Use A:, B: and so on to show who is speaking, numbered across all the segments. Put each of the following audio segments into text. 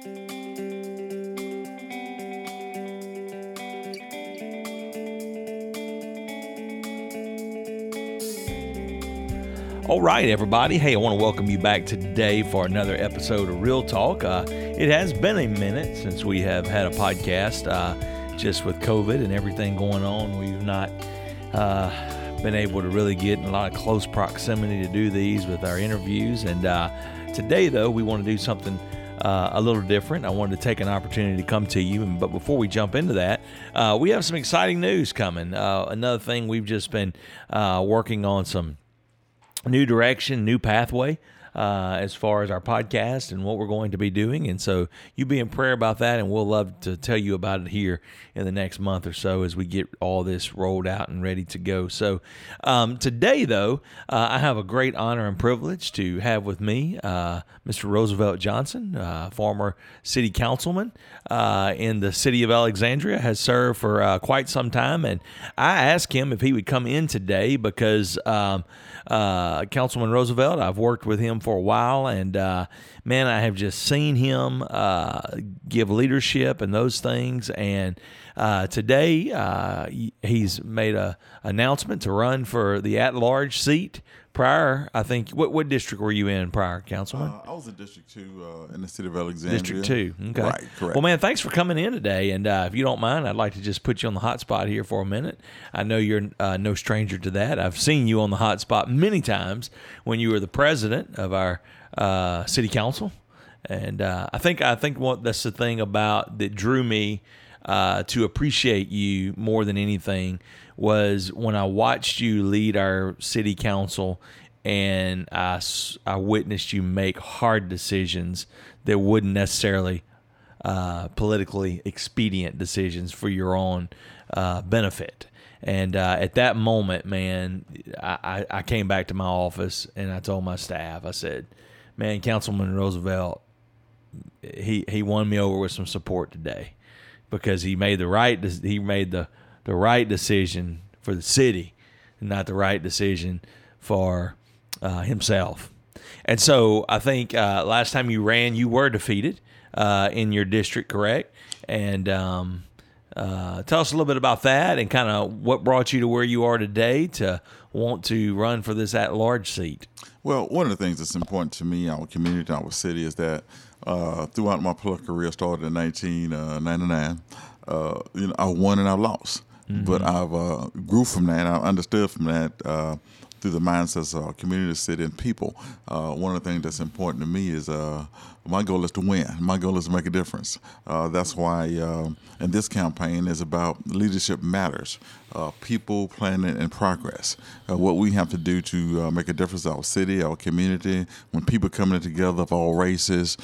A: All right, everybody. Hey, I want to welcome you back today for another episode of Real Talk. Uh, it has been a minute since we have had a podcast. Uh, just with COVID and everything going on, we've not uh, been able to really get in a lot of close proximity to do these with our interviews. And uh, today, though, we want to do something uh, a little different. I wanted to take an opportunity to come to you. But before we jump into that, uh, we have some exciting news coming. Uh, another thing, we've just been uh, working on some new direction, new pathway. Uh, as far as our podcast and what we're going to be doing. And so you be in prayer about that, and we'll love to tell you about it here in the next month or so as we get all this rolled out and ready to go. So um, today, though, uh, I have a great honor and privilege to have with me uh, Mr. Roosevelt Johnson, uh, former city councilman uh, in the city of Alexandria, has served for uh, quite some time. And I asked him if he would come in today because. Um, Councilman Roosevelt. I've worked with him for a while, and uh, man, I have just seen him uh, give leadership and those things. And uh, today, uh, he's made a announcement to run for the at-large seat prior, I think, what what district were you in prior, Councilman?
B: Uh, I was in District Two uh, in the city of Alexandria.
A: District Two, okay,
B: right, correct.
A: Well, man, thanks for coming in today, and uh, if you don't mind, I'd like to just put you on the hot spot here for a minute. I know you're uh, no stranger to that. I've seen you on the hot spot many times when you were the president of our uh, city council, and uh, I think I think what that's the thing about that drew me. To appreciate you more than anything was when I watched you lead our city council and I, I witnessed you make hard decisions that wouldn't necessarily uh, politically expedient decisions for your own uh, benefit. And uh, at that moment, man, I, I came back to my office and I told my staff, I said, man, Councilman Roosevelt, he, he won me over with some support today because he made the right he made the the right decision for the city, not the right decision for uh, himself. And so I think uh, last time you ran, you were defeated uh, in your district, correct? And um, uh, tell us a little bit about that and kind of what brought you to where you are today to want to run for this at large seat.
B: Well, one of the things that's important to me, our community, our city, is that uh, throughout my political career, started in 1999, uh, you know, I won and I lost. Mm-hmm. But I've uh, grew from that. I understood from that uh, through the mindsets of our community, city, and people. Uh, one of the things that's important to me is uh, my goal is to win. My goal is to make a difference. Uh, that's why uh, in this campaign is about leadership matters, uh, people, planet, and progress. Uh, what we have to do to make a difference in our city, our community, when people coming together of all races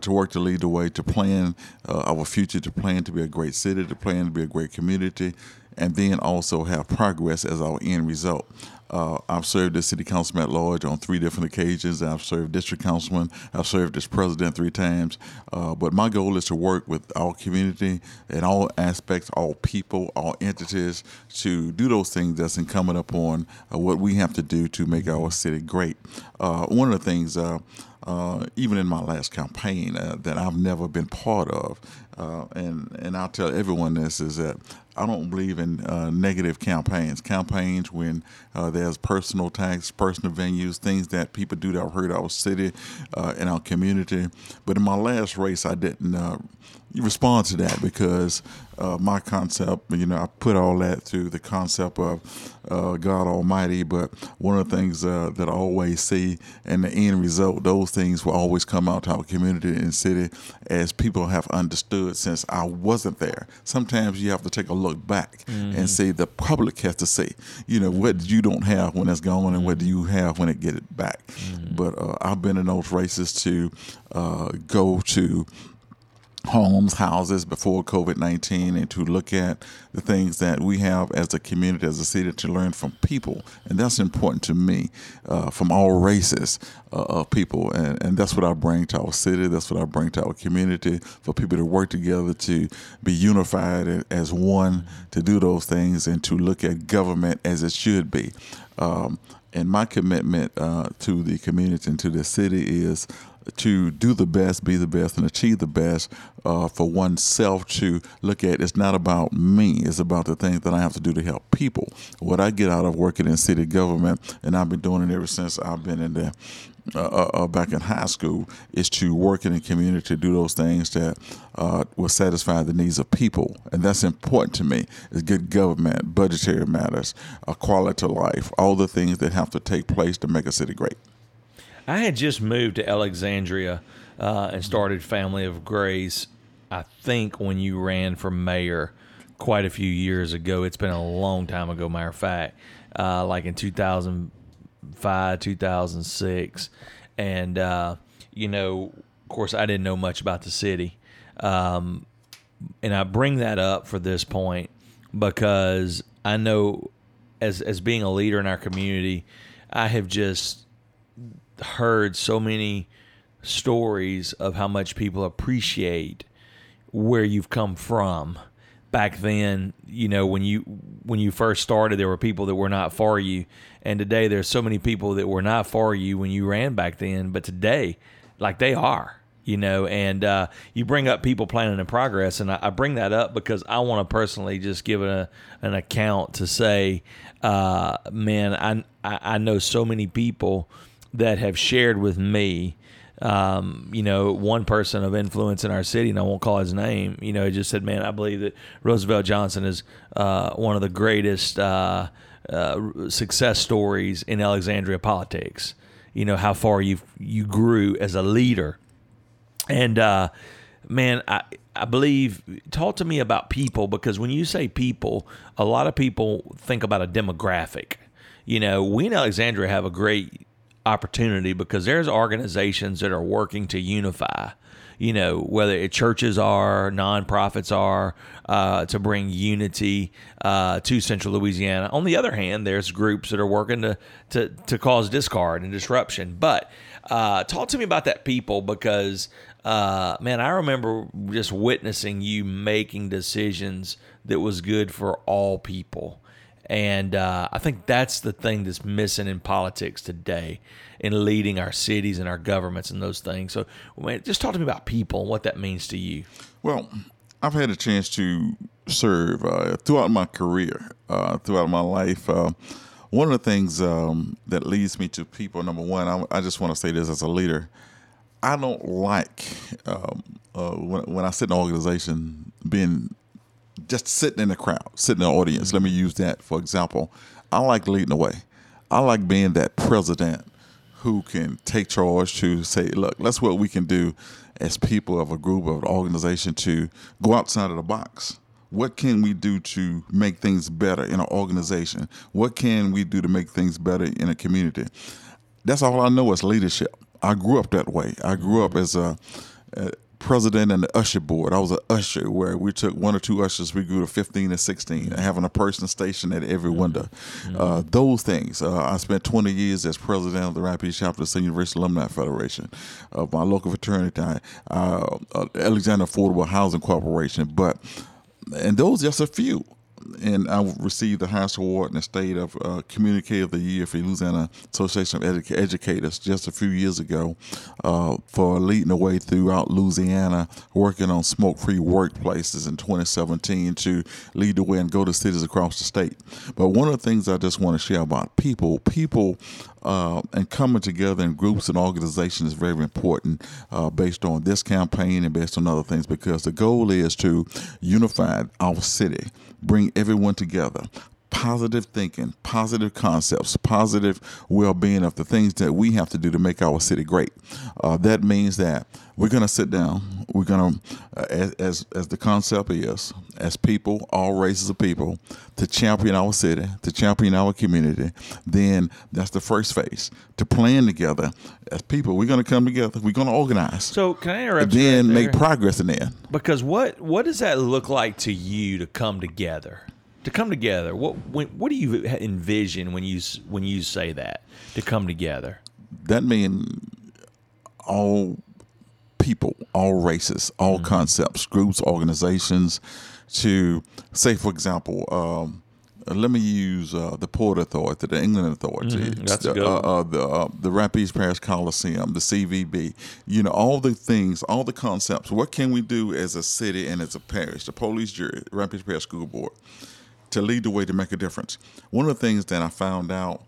B: to work to lead the way, to plan our future, to plan to be a great city, to plan to be a great community, and then also have progress as our end result. Uh, I've served as city councilman at large on three different occasions. I've served district councilman. I've served as president three times. Uh, but my goal is to work with our community in all aspects, all people, all entities to do those things that's incumbent upon uh, what we have to do to make our city great. Uh, one of the things uh, even in my last campaign uh, that I've never been part of. Uh, and and I'll tell everyone this is that I don't believe in uh, negative campaigns. Campaigns when uh, there's personal attacks, personal venues, things that people do that hurt our city uh, and our community. But in my last race, I didn't respond to that because uh, my concept, you know, I put all that through the concept of uh, God Almighty. But one of the things uh, that I always see in the end result, those things will always come out to our community and city as people have understood since I wasn't there. Sometimes you have to take a look back mm-hmm. and say the public has to say, you know, what you don't have when it's gone and what do you have when it get it back. Mm-hmm. But uh, I've been in those races to uh, go to homes, houses before COVID 19 and to look at the things that we have as a community, as a city, to learn from people. And that's important to me uh, from all races uh, of people. And, and that's what I bring to our city, that's what I bring to our community for people to work together to be unified as one, to do those things, and to look at government as it should be. Um, and my commitment uh, to the community and to the city is to do the best, be the best, and achieve the best uh, for oneself to look at. It's not about me, it's about the things that I have to do to help people. What I get out of working in city government, and I've been doing it ever since I've been in there. Uh, uh, uh, back in high school is to work in the community to do those things that uh, will satisfy the needs of people, and that's important to me. Is good government, budgetary matters, a quality of life, all the things that have to take place to make a city great.
A: I had just moved to Alexandria uh, and started Family of Grace. I think when you ran for mayor quite a few years ago. It's been a long time ago, matter of fact, uh, like in 2005, 2006. And, uh, you know, of course, I didn't know much about the city. Um, and I bring that up for this point because I know as, as being a leader in our community, I have just heard so many stories of how much people appreciate where you've come from. Back then you know when you when you first started there were people that were not for you. And today there's so many people that were not for you when you ran back then. But today like they are you know and uh, you bring up people planning in progress. And I, I bring that up because i want to personally just give a, an account to say uh, man I, I know so many people that have shared with me um, you know, one person of influence in our city, and I won't call his name, you know, he just said, man, I believe that Roosevelt Johnson is uh, one of the greatest uh, uh, success stories in Alexandria politics. You know, how far you you grew as a leader. And, uh, man, I, I believe, talk to me about people because when you say people, a lot of people think about a demographic. You know, we in Alexandria have a great opportunity because there's organizations that are working to unify you know, whether it churches are, nonprofits are, uh, to bring unity uh, to Central Louisiana. On the other hand, there's groups that are working to to, to cause discard and disruption. But uh, talk to me about that people because, uh, man, I remember just witnessing you making decisions that was good for all people. And uh, I think that's the thing that's missing in politics today, in leading our cities and our governments and those things. So, man, just talk to me about people and what that means to you.
B: Well, I've had a chance to serve uh, throughout my career, uh, throughout my life. Uh, one of the things um, that leads me to people, number one, I, I just want to say this as a leader. I don't like um, uh, when, when I sit in an organization being just sitting in the crowd, sitting in the audience. Let me use that for example. I like leading the way. I like being that president who can take charge to say, look, that's what we can do as people of a group of an organization to go outside of the box. What can we do to make things better in an organization? What can we do to make things better in a community? That's all I know is leadership. I grew up that way. I grew up as a, a president and the usher board. I was an usher where we took one or two ushers, we grew to 15 and 16, and having a person stationed at every window. Mm-hmm. Uh, those things. Uh, I spent 20 years as president of the Rapid chapter of the University Alumni Federation, of my local fraternity, uh, uh, Alexander Affordable Housing Corporation. But, and those just a few and I received the highest award in the state of uh, Communicator of the Year for Louisiana Association of Edu- Educators just a few years ago uh, for leading the way throughout Louisiana, working on smoke-free workplaces in 2017 to lead the way and go to cities across the state. But one of the things I just want to share about people, people uh, and coming together in groups and organizations is very important uh, based on this campaign and based on other things because the goal is to unify our city, bring everyone together, positive thinking, positive concepts, positive well being of the things that we have to do to make our city great. Uh, that means that we're going to sit down. We're going to, uh, as, as, as the concept is, as people, all races of people, to champion our city, to champion our community. Then that's the first phase. To plan together as people, we're going to come together. We're going to organize.
A: So can I interrupt?
B: Then right make progress in there.
A: Because what what does that look like to you to come together? To come together. What when, what do you envision when you when you say that to come together?
B: That means all people, all races, all mm-hmm. concepts, groups, organizations. To say, for example, um, uh, let me use uh, the Port Authority, the England Authority,
A: Mm-hmm.
B: The, uh, uh, the uh, the Rapides Parish Coliseum, the CVB. You know, all the things, all the concepts. What can we do as a city and as a parish, the police jury, Rapides Parish School Board, to lead the way to make a difference? One of the things that I found out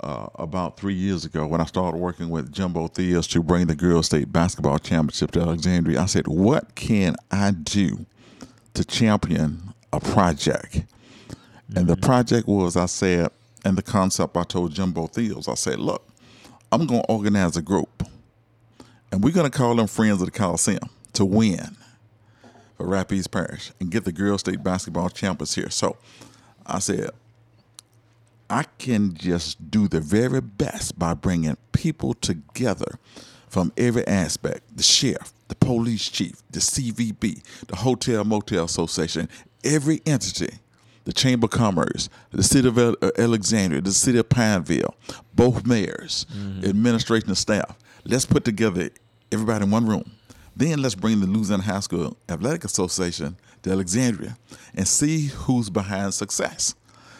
B: uh, about three years ago when I started working with Jumbo Theos to bring the girls' state basketball championship to Alexandria, I said, "What can I do to champion a project?" And the project was, I said, and the concept I told Jumbo Theos, I said, "Look, I'm going to organize a group, and we're going to call them Friends of the Coliseum to win for Rapides Parish and get the girls' state basketball champions here." So I said, I can just do the very best by bringing people together from every aspect the sheriff, the police chief, the CVB, the Hotel Motel Association, every entity, the Chamber of Commerce, the City of uh, Alexandria, the City of Pineville, both mayors, administration and staff. Let's put together everybody in one room. Then let's bring the Louisiana High School Athletic Association to Alexandria and see who's behind success.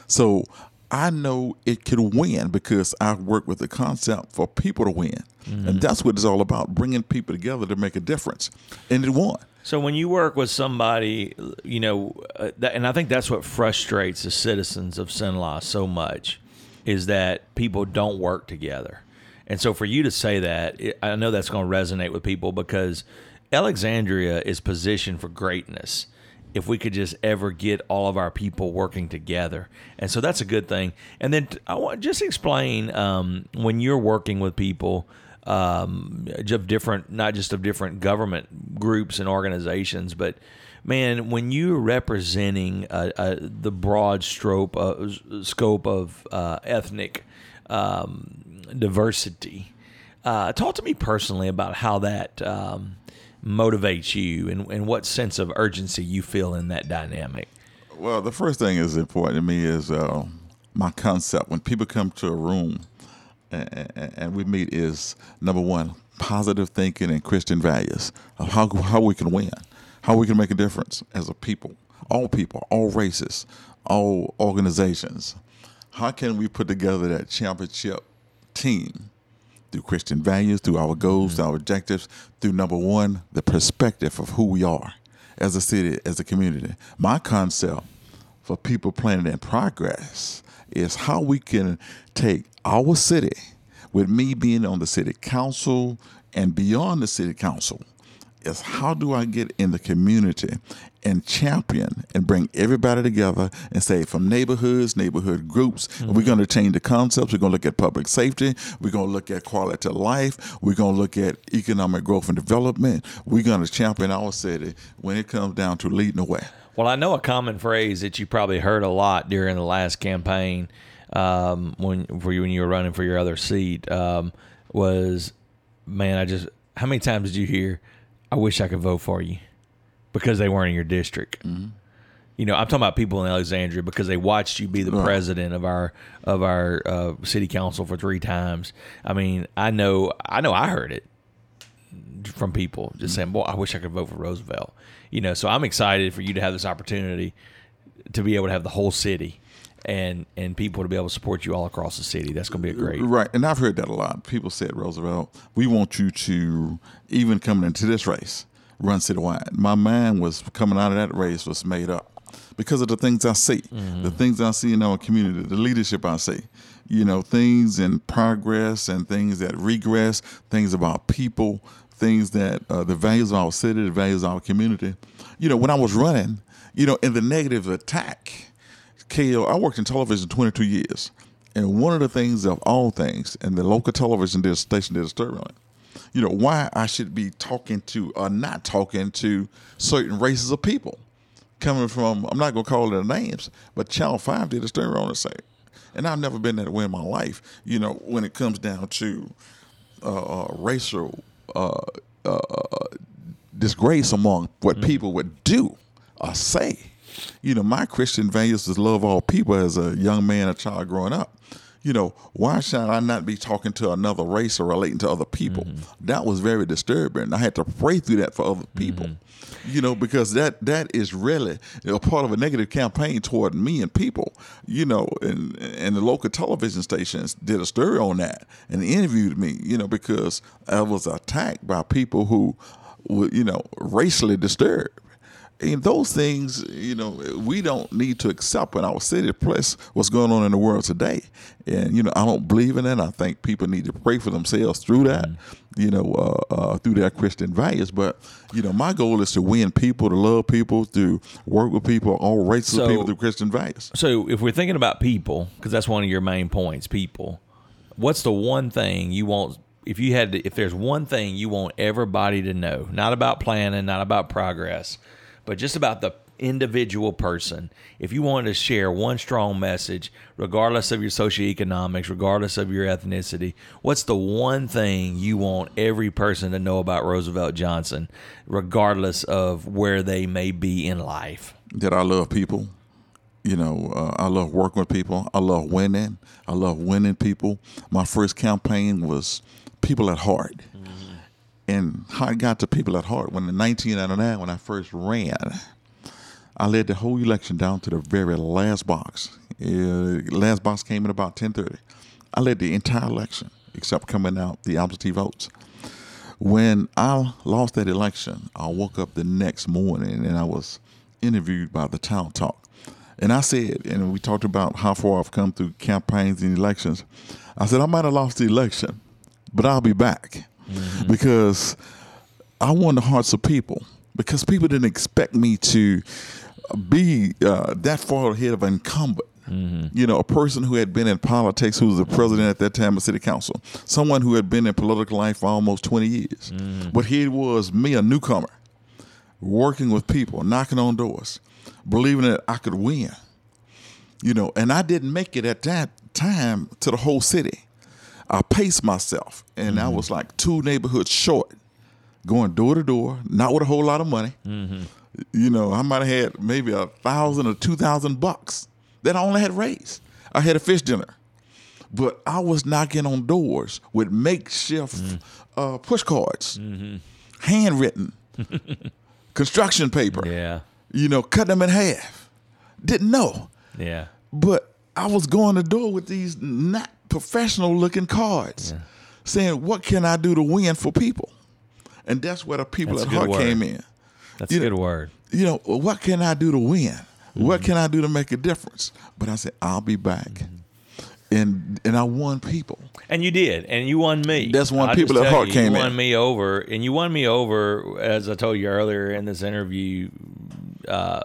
B: So I know it could win because I've worked with the concept for people to win. And that's what it's all about bringing people together to make a difference. And it won.
A: So when you work with somebody, you know, uh, that, and I think that's what frustrates the citizens of Cenla so much, is that people don't work together. And so for you to say that, I know that's going to resonate with people because Alexandria is positioned for greatness. If we could just ever get all of our people working together, and so that's a good thing. And then I want just explain um, when you're working with people um, of different, not just of different government groups and organizations, but man, when you're representing uh, uh, the broad stroke, uh, scope of uh, ethnic um, diversity, uh, talk to me personally about how that um, motivates you and, and what sense of urgency you feel in that dynamic.
B: Well, the first thing is important to me is uh, my concept. When people come to a room and, and we meet, is number one, positive thinking and Christian values of how, how we can win, how we can make a difference as a people, all people, all races, all organizations. How can we put together that championship team through Christian values, through our goals, mm-hmm. through our objectives, through number one, the perspective of who we are as a city, as a community. My concept for people planning in progress is how we can take our city, with me being on the city council and beyond the city council, is how do I get in the community and champion and bring everybody together and say from neighborhoods, neighborhood groups, we're going to change the concepts. We're going to look at public safety. We're going to look at quality of life. We're going to look at economic growth and development. We're going to champion our city when it comes down to leading the way.
A: Well, I know a common phrase that you probably heard a lot during the last campaign um, when for you when you were running for your other seat um, was, man, I just how many times did you hear, I wish I could vote for you because they weren't in your district. You know, I'm talking about people in Alexandria because they watched you be the
B: Right.
A: president of our of our uh, city council for three times. I mean, I know, I know, I heard it from people just saying, "Boy, I wish I could vote for Roosevelt." You know, so I'm excited for you to have this opportunity to be able to have the whole city and and people to be able to support you all across the city. That's going to be a great.
B: Right, and I've heard that a lot. People said, Roosevelt, we want you to even coming into this race, run citywide. My mind was coming out of that race was made up because of the things I see, the things I see in our community, the leadership I see. You know, things in progress and things that regress, things about people, things that uh, the values of our city, the values of our community. You know, when I was running, you know, in the negative attack, KO, I worked in television 22 years. And one of the things of all things, and the local television did, station did a story on it, you know, why I should be talking to or not talking to certain races of people. Coming from, I'm not going to call their names, but Channel 5 did a story on it, say. And I've never been that way in my life, you know, when it comes down to uh, uh, racial uh, uh, disgrace among what people would do or say. You know, my Christian values is love all people as a young man, a child growing up. you know, why should I not be talking to another race or relating to other people?
A: Mm-hmm.
B: That was very disturbing. I had to pray through that for other people.
A: Mm-hmm.
B: You know, because that that is really a part of a negative campaign toward me and people. You know, and and the local television stations did a story on that and interviewed me. You know, because I was attacked by people who were you know racially disturbed and those things, you know, we don't need to accept in our city, plus what's going on in the world today. And you know, I don't believe in it. I think people need to pray for themselves through that, you know, uh, uh, through their Christian values. But you know, my goal is to win people, to love people, to work with people, all races
A: So-
B: of people through Christian values.
A: So if we're thinking about people, because that's one of your main points, people. What's the one thing you want? If you had, to, if there's one thing you want everybody to know, not about planning, not about progress, but just about the individual person. If you wanted to share one strong message, regardless of your socioeconomics, regardless of your ethnicity, what's the one thing you want every person to know about Roosevelt Johnson, regardless of where they may be in life?
B: that I love people. You know, uh, I love working with people. I love winning. I love winning people. My first campaign was people at heart. And how I got to people at heart when in 1999, when I first ran, I led the whole election down to the very last box. Uh, last box came in about 10:30. I led the entire election except coming out the absentee votes. When I lost that election, I woke up the next morning and I was interviewed by the Town Talk. And I said, and we talked about how far I've come through campaigns and elections. I said, I might have lost the election, but I'll be back Mm-hmm. because I won the hearts of people because people didn't expect me to be uh, that far ahead of an incumbent. Mm-hmm. You know, a person who had been in politics, who was the president at that time of city council, someone who had been in political life for almost 20 years. Mm-hmm. But here was me, a newcomer, working with people, knocking on doors, believing that I could win. You know, and I didn't make it at that time to the whole city. I paced myself, and I mm-hmm. was like two neighborhoods short, going door to door, not with a whole lot of money. Mm-hmm. You know, I might have had maybe a thousand or two thousand bucks that I only had raised. I had a fish dinner, but I was knocking on doors with makeshift mm. uh, push cards, mm-hmm. handwritten, construction paper.
A: Yeah.
B: You know, cut them in half. Didn't know.
A: Yeah.
B: But I was going to door with these not professional looking cards saying, What can I do to win for people? And that's where the people
A: That's
B: at heart
A: word.
B: came in.
A: That's
B: You
A: a
B: know-
A: good word.
B: You know, what can I do to win? What
A: Mm-hmm.
B: can I do to make a difference? But I said, I'll be back.
A: Mm-hmm.
B: And and I won people.
A: And you did, and you won me.
B: That's when
A: I'll
B: people at heart
A: you,
B: came
A: you
B: in.
A: won me over, and you won me over, as I told you earlier in this interview, uh,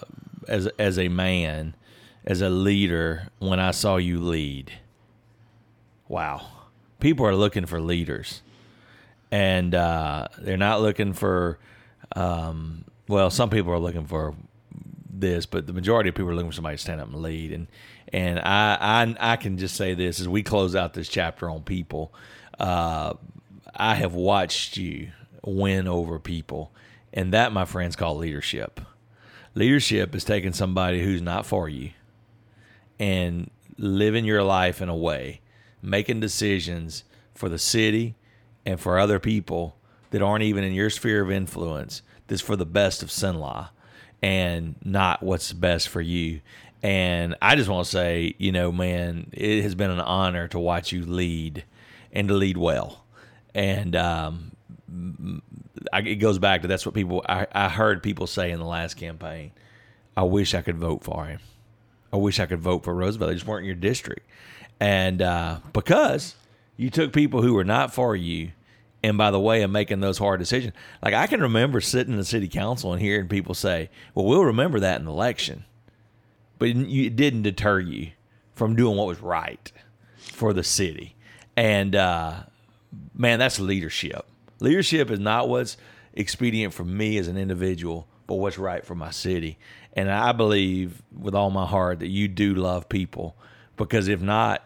A: as as a man, as a leader. When I saw you lead, wow, people are looking for leaders, and uh, they're not looking for. Um, well, some people are looking for this, but the majority of people are looking for somebody to stand up and lead. And and I I, I can just say this as we close out this chapter on people. Uh, I have watched you win over people, and that, my friends, call leadership. Leadership is taking somebody who's not for you and living your life in a way, making decisions for the city and for other people that aren't even in your sphere of influence. That's for the best of Cenla and not what's best for you. And I just want to say, you know, man, it has been an honor to watch you lead and to lead well. And um, I, it goes back to that's what people I, I heard people say in the last campaign. I wish I could vote for him. I wish I could vote for Roosevelt. They just weren't in your district, and uh, because you took people who were not for you, and by the way of making those hard decisions, like I can remember sitting in the city council and hearing people say, "Well, we'll remember that in the election," but it didn't deter you from doing what was right for the city, and uh, man, that's leadership. Leadership is not what's expedient for me as an individual, but what's right for my city. And I believe with all my heart that you do love people, because if not,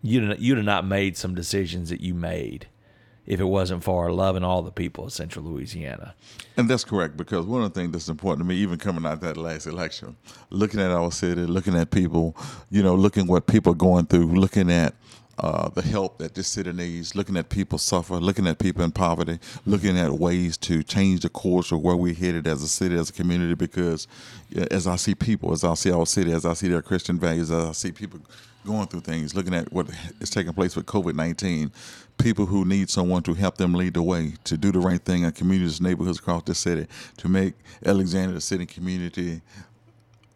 A: you'd you'd have not made some decisions that you made. if it wasn't for loving all the people of Central Louisiana.
B: And that's correct because one of the things that's important to me, even coming out that last election, looking at our city, looking at people, you know, looking what people are going through, looking at uh, the help that this city needs, looking at people suffer, looking at people in poverty, looking at ways to change the course of where we're headed as a city, as a community. Because as I see people, as I see our city, as I see their Christian values, as I see people going through things, looking at what is taking place with COVID 19, people who need someone to help them lead the way, to do the right thing in communities, neighborhoods across the city, to make Alexandria the city community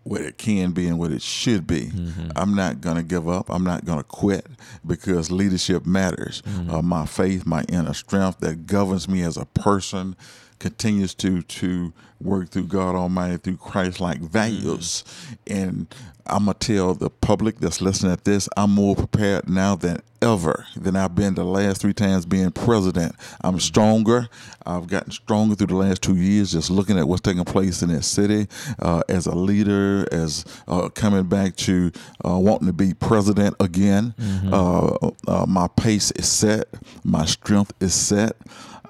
B: what it can be and what it should be. Mm-hmm. I'm not going to give up. I'm not going to quit because leadership matters. Mm-hmm. Uh, my faith, my inner strength that governs me as a person continues to to work through God Almighty through Christ like values. Mm-hmm. And I'm gonna tell the public that's listening at this, I'm more prepared now than ever than I've been the last three times being president. I'm mm-hmm. stronger. I've gotten stronger through the last two years just looking at what's taking place in this city uh, as a leader, as uh, coming back to uh, wanting to be president again. Mm-hmm. Uh, uh, my pace is set, my strength is set.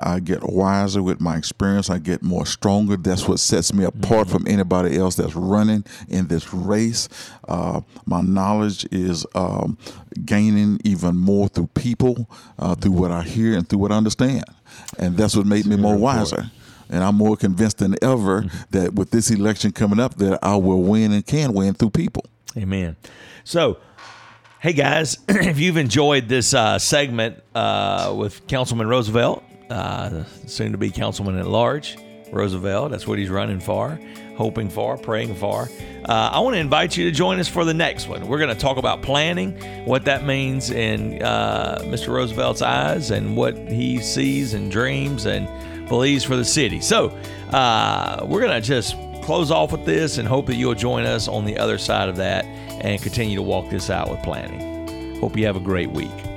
B: I get wiser with my experience. I get more stronger. That's what sets me apart mm-hmm. from anybody else that's running in this race. Uh, my knowledge is um, gaining even more through people, uh, through what I hear and through what I understand. And that's what made me more wiser. And I'm more convinced than ever mm-hmm. that with this election coming up, that I will win and can win through people.
A: Amen. So, hey guys, if you've enjoyed this uh, segment uh, with Councilman Roosevelt, uh, soon to be councilman at large, Roosevelt. That's what he's running for, hoping for, praying for. Uh, I want to invite you to join us for the next one. We're going to talk about planning, what that means in uh, Mr. Roosevelt's eyes, and what he sees and dreams and believes for the city. So uh, we're going to just close off with this and hope that you'll join us on the other side of that and continue to walk this out with planning. Hope you have a great week.